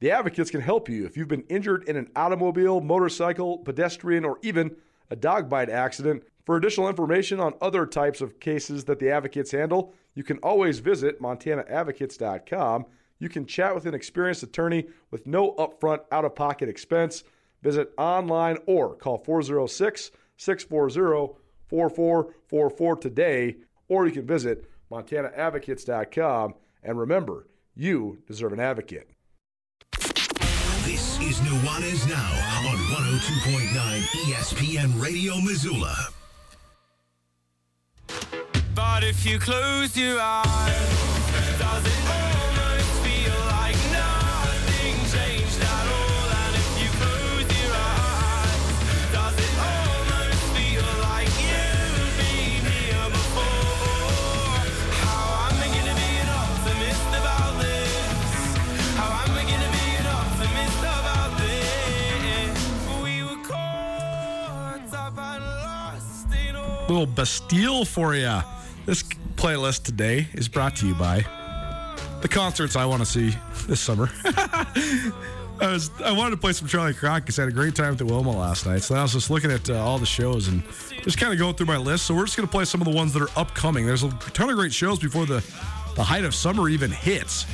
The Advocates can help you if you've been injured in an automobile, motorcycle, pedestrian, or even a dog bite accident. For additional information on other types of cases that the Advocates handle, you can always visit MontanaAdvocates.com. You can chat with an experienced attorney with no upfront out of pocket expense. Visit online or call 406 640 4444 today or you can visit montanaadvocates.com. And remember, you deserve an advocate. This is Nuanez Now on 102.9 ESPN Radio Missoula. But if you close your eyes, does it almost little Bastille for you. This playlist today is brought to you by the concerts I want to see this summer. <laughs> I was I wanted to play some Charley Croc because I had a great time at the Wilma last night. So I was just looking at uh, all the shows and just kind of going through my list. So we're just going to play some of the ones that are upcoming. There's a ton of great shows before the the height of summer even hits.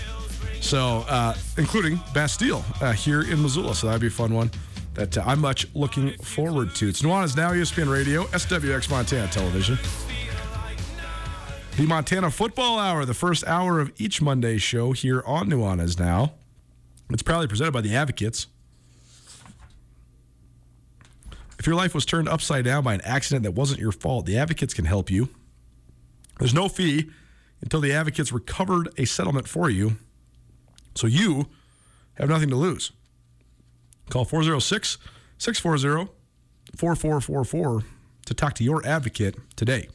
So uh, including Bastille uh, here in Missoula. So that'd be a fun one that uh, I'm much looking forward to. It's Nuanez Now, ESPN Radio, SWX Montana Television. The Montana Football Hour, the first hour of each Monday show here on Nuanez Now. It's proudly presented by the Advocates. If your life was turned upside down by an accident that wasn't your fault, the Advocates can help you. There's no fee until the Advocates recovered a settlement for you, so you have nothing to lose. Call 406 640 4444 to talk to your advocate today.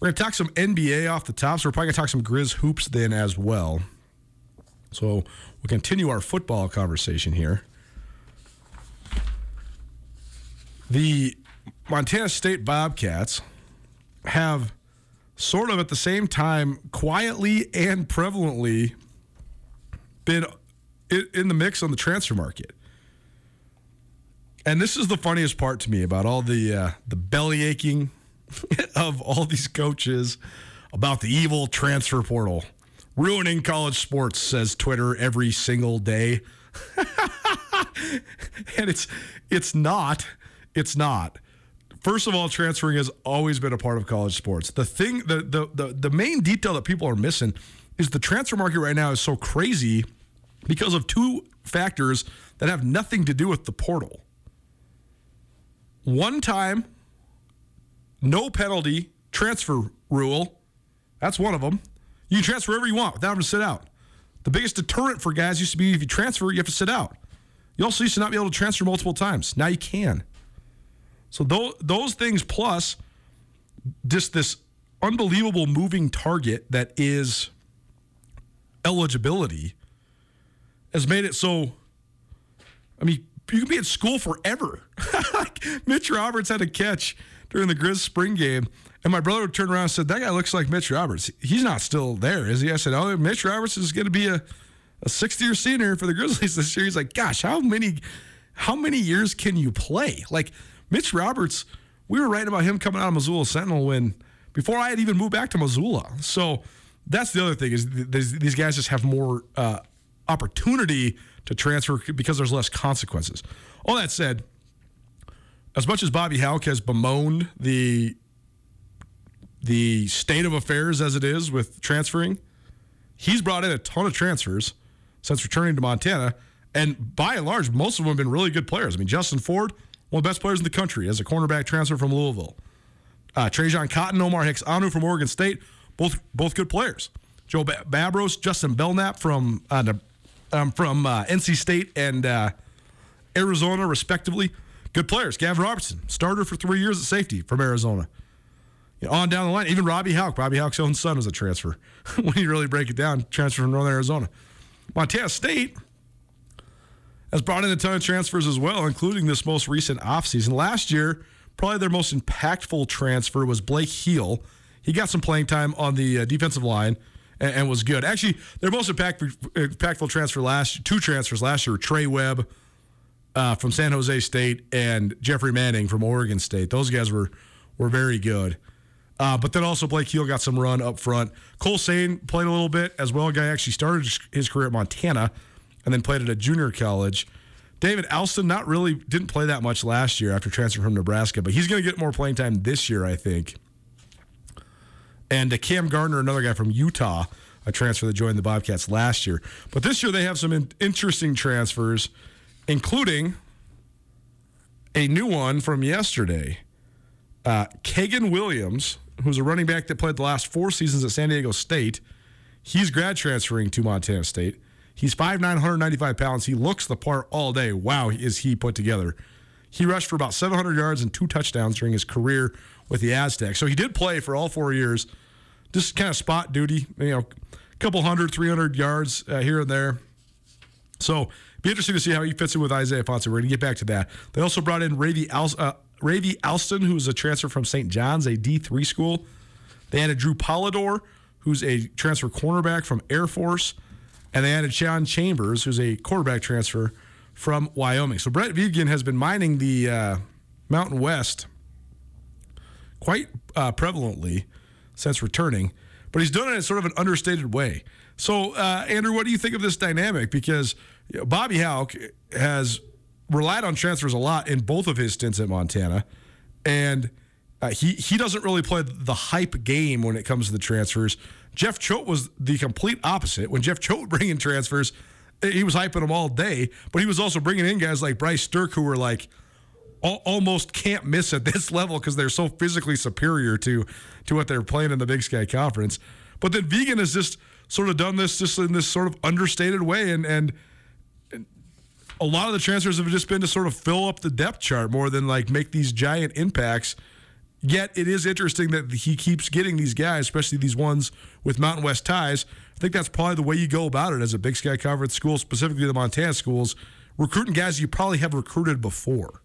We're going to talk some NBA off the top, so we're probably going to talk some Grizz hoops then as well. So we'll continue our football conversation here. The Montana State Bobcats have sort of at the same time quietly and prevalently been in the mix on the transfer market. And this is the funniest part to me about all the uh, the belly aching <laughs> of all these coaches about the evil transfer portal ruining college sports says Twitter every single day. <laughs> and it's it's not it's not first of all transferring has always been a part of college sports the thing the, the the the main detail that people are missing is the transfer market right now is so crazy because of two factors that have nothing to do with the portal. One time no penalty transfer rule. That's one of them you can transfer wherever you want without having to sit out. The biggest deterrent for guys used to be if you transfer you have to sit out. You also used to not be able to transfer multiple times. Now you can. So those those things plus just this unbelievable moving target that is eligibility has made it so I mean you can be at school forever. <laughs> Mitch Roberts had a catch during the Grizz spring game and my brother turned around and said that guy looks like Mitch Roberts. He's not still there, is he? I said, "Oh, Mitch Roberts is going to be a a sixth year senior for the Grizzlies <laughs> this year." He's like, "Gosh, how many how many years can you play?" Like Mitch Roberts, we were writing about him coming out of Missoula Sentinel when before I had even moved back to Missoula. So that's the other thing is th- these these guys just have more uh, opportunity to transfer because there's less consequences. All that said, as much as Bobby Hauck has bemoaned the the state of affairs as it is with transferring, he's brought in a ton of transfers since returning to Montana, and by and large, most of them have been really good players. I mean, Justin Ford, one of the best players in the country, as a cornerback transfer from Louisville. Uh, Trajan Cotton, Omar Hicks-Onu from Oregon State, both both good players. Joe Babros, Justin Belknap from uh, um, from uh, NC State and uh, Arizona, respectively, good players. Gavin Robertson, starter for three years at safety from Arizona. You know, on down the line, even Robbie Hauck, Robbie Hauck's own son was a transfer. <laughs> when you really break it down, transfer from Northern Arizona. Montana State has brought in a ton of transfers as well, including this most recent offseason. Last year, probably their most impactful transfer was Blake Heel. He got some playing time on the uh, defensive line and, and was good. Actually, their most impact, impactful transfer last two transfers last year Trey Webb uh, from San Jose State and Jeffrey Manning from Oregon State. Those guys were were very good. Uh, but then also Blake Heel got some run up front. Cole Sane played a little bit as well. A guy actually started his career at Montana and then played at a junior college. David Alston not really didn't play that much last year after transferring from Nebraska, but he's going to get more playing time this year, I think. And uh, Cam Gardner, another guy from Utah, a transfer that joined the Bobcats last year. But this year they have some in- interesting transfers, including a new one from yesterday. Uh, Kagan Williams, who's a running back that played the last four seasons at San Diego State, he's grad transferring to Montana State. He's 5'9", 195 pounds. He looks the part all day. Wow, is he put together. He rushed for about 700 yards and two touchdowns during his career with the Aztecs. So he did play for all four years, just kind of spot duty, you know, a couple hundred, 300 yards uh, here and there. So be interesting to see how he fits in with Isaiah Ifanse. We're going to get back to that. They also brought in Ravy, Al- uh, Ravy Alston, who's a transfer from St. John's, a D3 school. They added Drew Polidor, who's a transfer cornerback from Air Force. And they added Sean Chambers, who's a quarterback transfer from Wyoming. So Brent Vigen has been mining the uh, Mountain West quite uh, prevalently since returning, but he's done it in sort of an understated way. So, uh, Andrew, what do you think of this dynamic? Because Bobby Hauck has relied on transfers a lot in both of his stints at Montana, and uh, he he doesn't really play the hype game when it comes to the transfers. Jeff Choate was the complete opposite. When Jeff Choate would bring in transfers, he was hyping them all day, but he was also bringing in guys like Bryce Sterk who were like al- almost can't miss at this <laughs> level because they're so physically superior to to what they're playing in the Big Sky Conference. But then Vigen has just sort of done this just in this sort of understated way, and and a lot of the transfers have just been to sort of fill up the depth chart more than like make these giant impacts. Yet it is interesting that he keeps getting these guys, especially these ones with Mountain West ties. I think that's probably the way you go about it as a Big Sky Conference school, specifically the Montana schools, recruiting guys you probably have recruited before.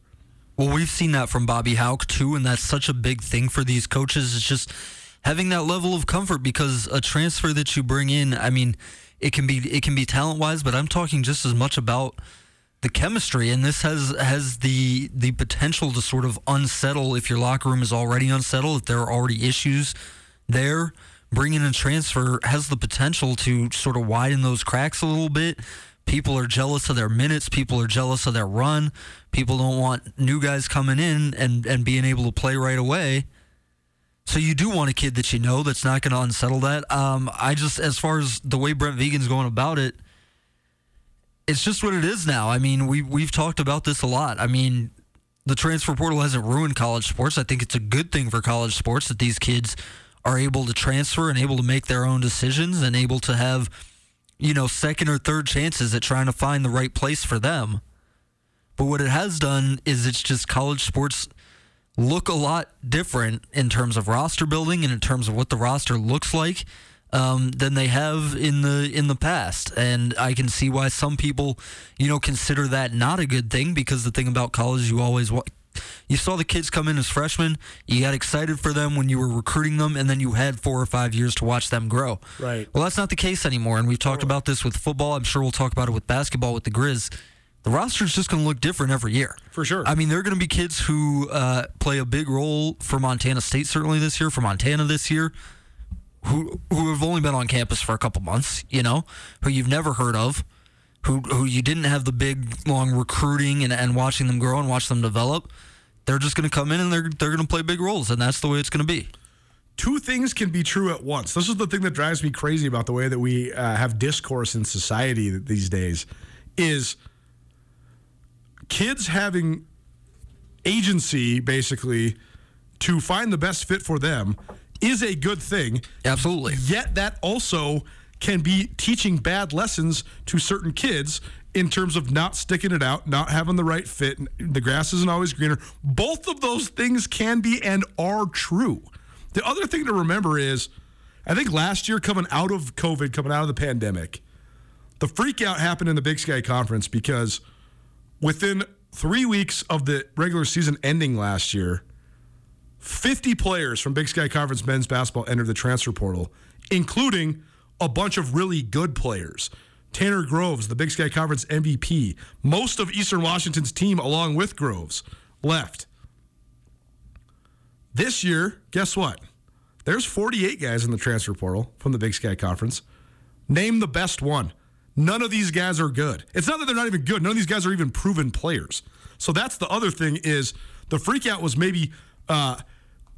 Well, we've seen that from Bobby Hauck too, and that's such a big thing for these coaches. It's just having that level of comfort because a transfer that you bring in, I mean, it can be it can be talent wise, but I'm talking just as much about the chemistry, and this has has the the potential to sort of unsettle if your locker room is already unsettled, if there are already issues there. Bringing in a transfer has the potential to sort of widen those cracks a little bit. People are jealous of their minutes. People are jealous of their run. People don't want new guys coming in and, and being able to play right away. So you do want a kid that you know that's not going to unsettle that. Um, I just, as far as the way Brent Vigen's going about it, it's just what it is now. I mean, we we've talked about this a lot. I mean, the transfer portal hasn't ruined college sports. I think it's a good thing for college sports that these kids are able to transfer and able to make their own decisions and able to have, you know, second or third chances at trying to find the right place for them. But what it has done is it's just college sports look a lot different in terms of roster building and in terms of what the roster looks like um, than they have in the in the past. And I can see why some people, you know, consider that not a good thing because the thing about college, you always want. You saw the kids come in as freshmen. You got excited for them when you were recruiting them, and then you had four or five years to watch them grow. Right. Well, that's not the case anymore, and we've talked about this with football. I'm sure we'll talk about it with basketball with the Grizz. The roster is just going to look different every year. For sure. I mean, there are going to be kids who uh, play a big role for Montana State certainly this year, for Montana this year, who who have only been on campus for a couple months, you know, who you've never heard of, who who you didn't have the big long recruiting and, and watching them grow and watch them develop. They're just going to come in and they're they're going to play big roles, and that's the way it's going to be. two things can be true at once. This is the thing that drives me crazy about the way that we uh, have discourse in society these days is kids having agency basically to find the best fit for them is a good thing. Absolutely. Yet that also can be teaching bad lessons to certain kids in terms of not sticking it out, not having the right fit. The grass isn't always greener. Both of those things can be and are true. The other thing to remember is I think last year, coming out of COVID, coming out of the pandemic, the freak out happened in the Big Sky Conference because within three weeks of the regular season ending last year, 50 players from Big Sky Conference men's basketball entered the transfer portal, including a bunch of really good players. Tanner Groves, the Big Sky Conference MVP. Most of Eastern Washington's team, along with Groves, left. This year, guess what? There's 48 guys in the transfer portal from the Big Sky Conference. Name the best one. None of these guys are good. It's not that they're not even good. None of these guys are even proven players. So that's the other thing is the freakout was maybe uh,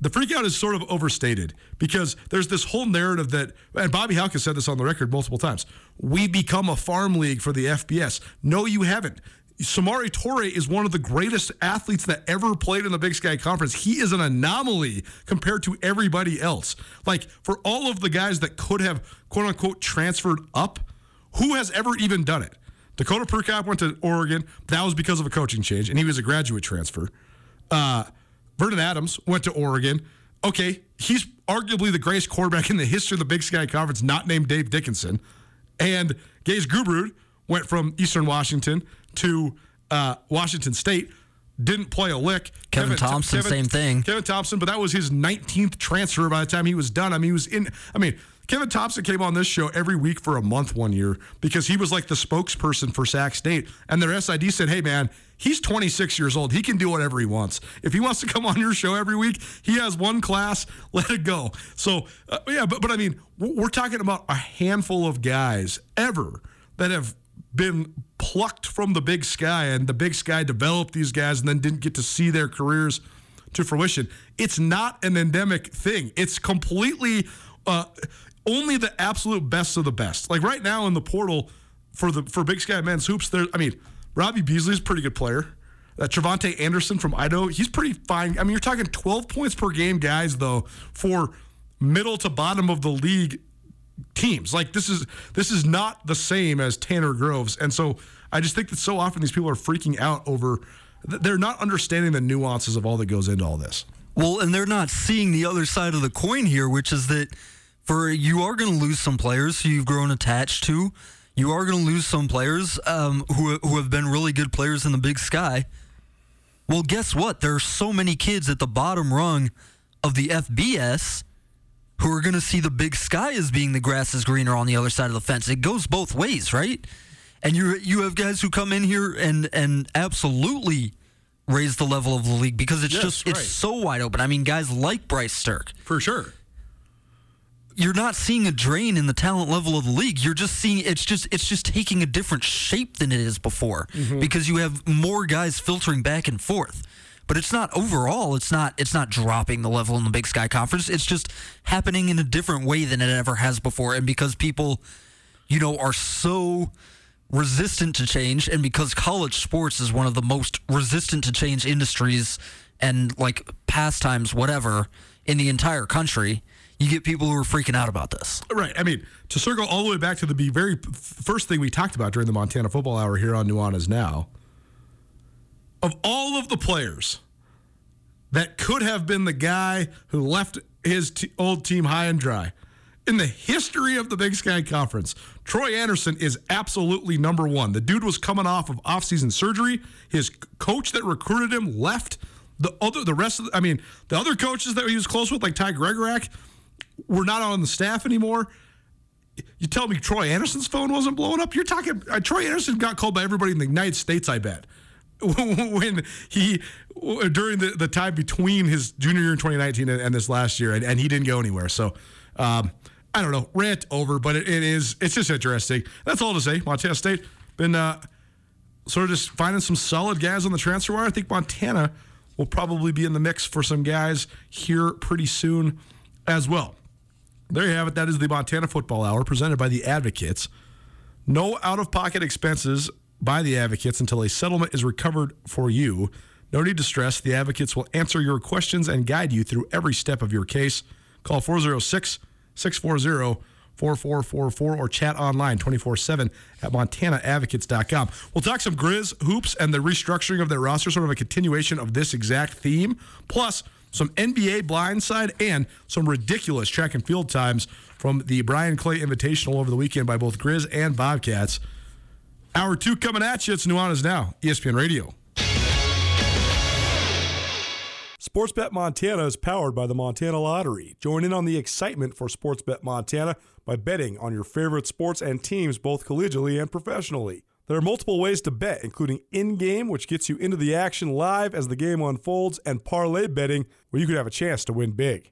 the freakout is sort of overstated because there's this whole narrative that and Bobby Hauck said this on the record multiple times. We become a farm league for the FBS. No, you haven't. Samori Toure is one of the greatest athletes that ever played in the Big Sky Conference. He is an anomaly compared to everybody else. Like for all of the guys that could have quote unquote transferred up, who has ever even done it? Dakota Prukop went to Oregon. That was because of a coaching change, and he was a graduate transfer. Uh, Vernon Adams went to Oregon. Okay, he's arguably the greatest quarterback in the history of the Big Sky Conference, not named Dave Dickenson. And Gage Gubrud went from Eastern Washington to uh, Washington State. Didn't play a lick. Kevin Thompson, same thing. Kevin Thompson, but that was his 19th transfer by the time he was done. I mean, he was in. I mean, Kevin Thompson came on this show every week for a month one year because he was like the spokesperson for Sac State. And their SID said, hey, man, he's 26 years old. He can do whatever he wants. If he wants to come on your show every week, he has one class, <laughs> let it go. So, uh, yeah, but, but I mean, we're talking about a handful of guys ever that have been plucked from the big sky and the big sky developed these guys and then didn't get to see their careers to fruition. It's not an endemic thing. It's completely uh, only the absolute best of the best. Like right now in the portal for the for Big Sky men's hoops, there. I mean, Robbie Beasley's a pretty good player. Uh, Trevante Anderson from Idaho, he's pretty fine. I mean, you're talking 12 points per game guys though for middle to bottom of the league teams. Like this is this is not the same as Tanner Groves, and so I just think that so often these people are freaking out over. They're not understanding the nuances of all that goes into all this. Well, and they're not seeing the other side of the coin here, which is that for you are going to lose some players who you've grown attached to. You are going to lose some players um, who who have been really good players in the Big Sky. Well, guess what? There are so many kids at the bottom rung of the FBS who are going to see the Big Sky as being the grass is greener on the other side of the fence. It goes both ways, right? And you you have guys who come in here and and absolutely raise the level of the league because it's Yes, just it's so wide open. I mean, guys like Bryce Sterk For sure. You're not seeing a drain in the talent level of the league. You're just seeing it's just it's just taking a different shape than it is before mm-hmm. because you have more guys filtering back and forth. But it's not overall. It's not. It's not dropping the level in the Big Sky Conference. It's just happening in a different way than it ever has before. And because people, you know, are so resistant to change, and because college sports is one of the most resistant to change industries and like pastimes, whatever, in the entire country, you get people who are freaking out about this. Right. I mean, to circle all the way back to the very first thing we talked about during the Montana Football Hour here on Nuanez Now, of all of the players that could have been the guy who left his t- old team high and dry in the history of the Big Sky Conference, Troy Andersen is absolutely number one. The dude was coming off of offseason surgery. His coach that recruited him left. The other, the rest of, the, I mean, the other coaches that he was close with, like Ty Gregorak, were not on the staff anymore. You tell me Troy Andersen's phone wasn't blowing up? You're talking uh, Troy Andersen got called by everybody in the United States, I bet. <laughs> when he during the, the time between his junior year in 2019 and, and this last year, and, and he didn't go anywhere. So um, I don't know, rant over, but it, it is it's just interesting. That's all to say. Montana State been uh, sort of just finding some solid guys on the transfer wire. I think Montana will probably be in the mix for some guys here pretty soon as well. There you have it. That is the Montana Football Hour presented by the Advocates. No out of pocket expenses by the Advocates until a settlement is recovered for you. No need to stress. The Advocates will answer your questions and guide you through every step of your case. Call 406 640 4444 or chat online 24 7 at montanaadvocates.com. We'll talk some Grizz hoops and the restructuring of their roster, sort of a continuation of this exact theme, plus some NBA blindside and some ridiculous track and field times from the Bryan Clay Invitational over the weekend by both Grizz and Bobcats. Hour two coming at you. It's Nuanez Now, ESPN Radio. Sportsbet Montana is powered by the Montana Lottery. Join in on the excitement for Sportsbet Montana by betting on your favorite sports and teams both collegially and professionally. There are multiple ways to bet, including in game, which gets you into the action live as the game unfolds, and parlay betting, where you could have a chance to win big.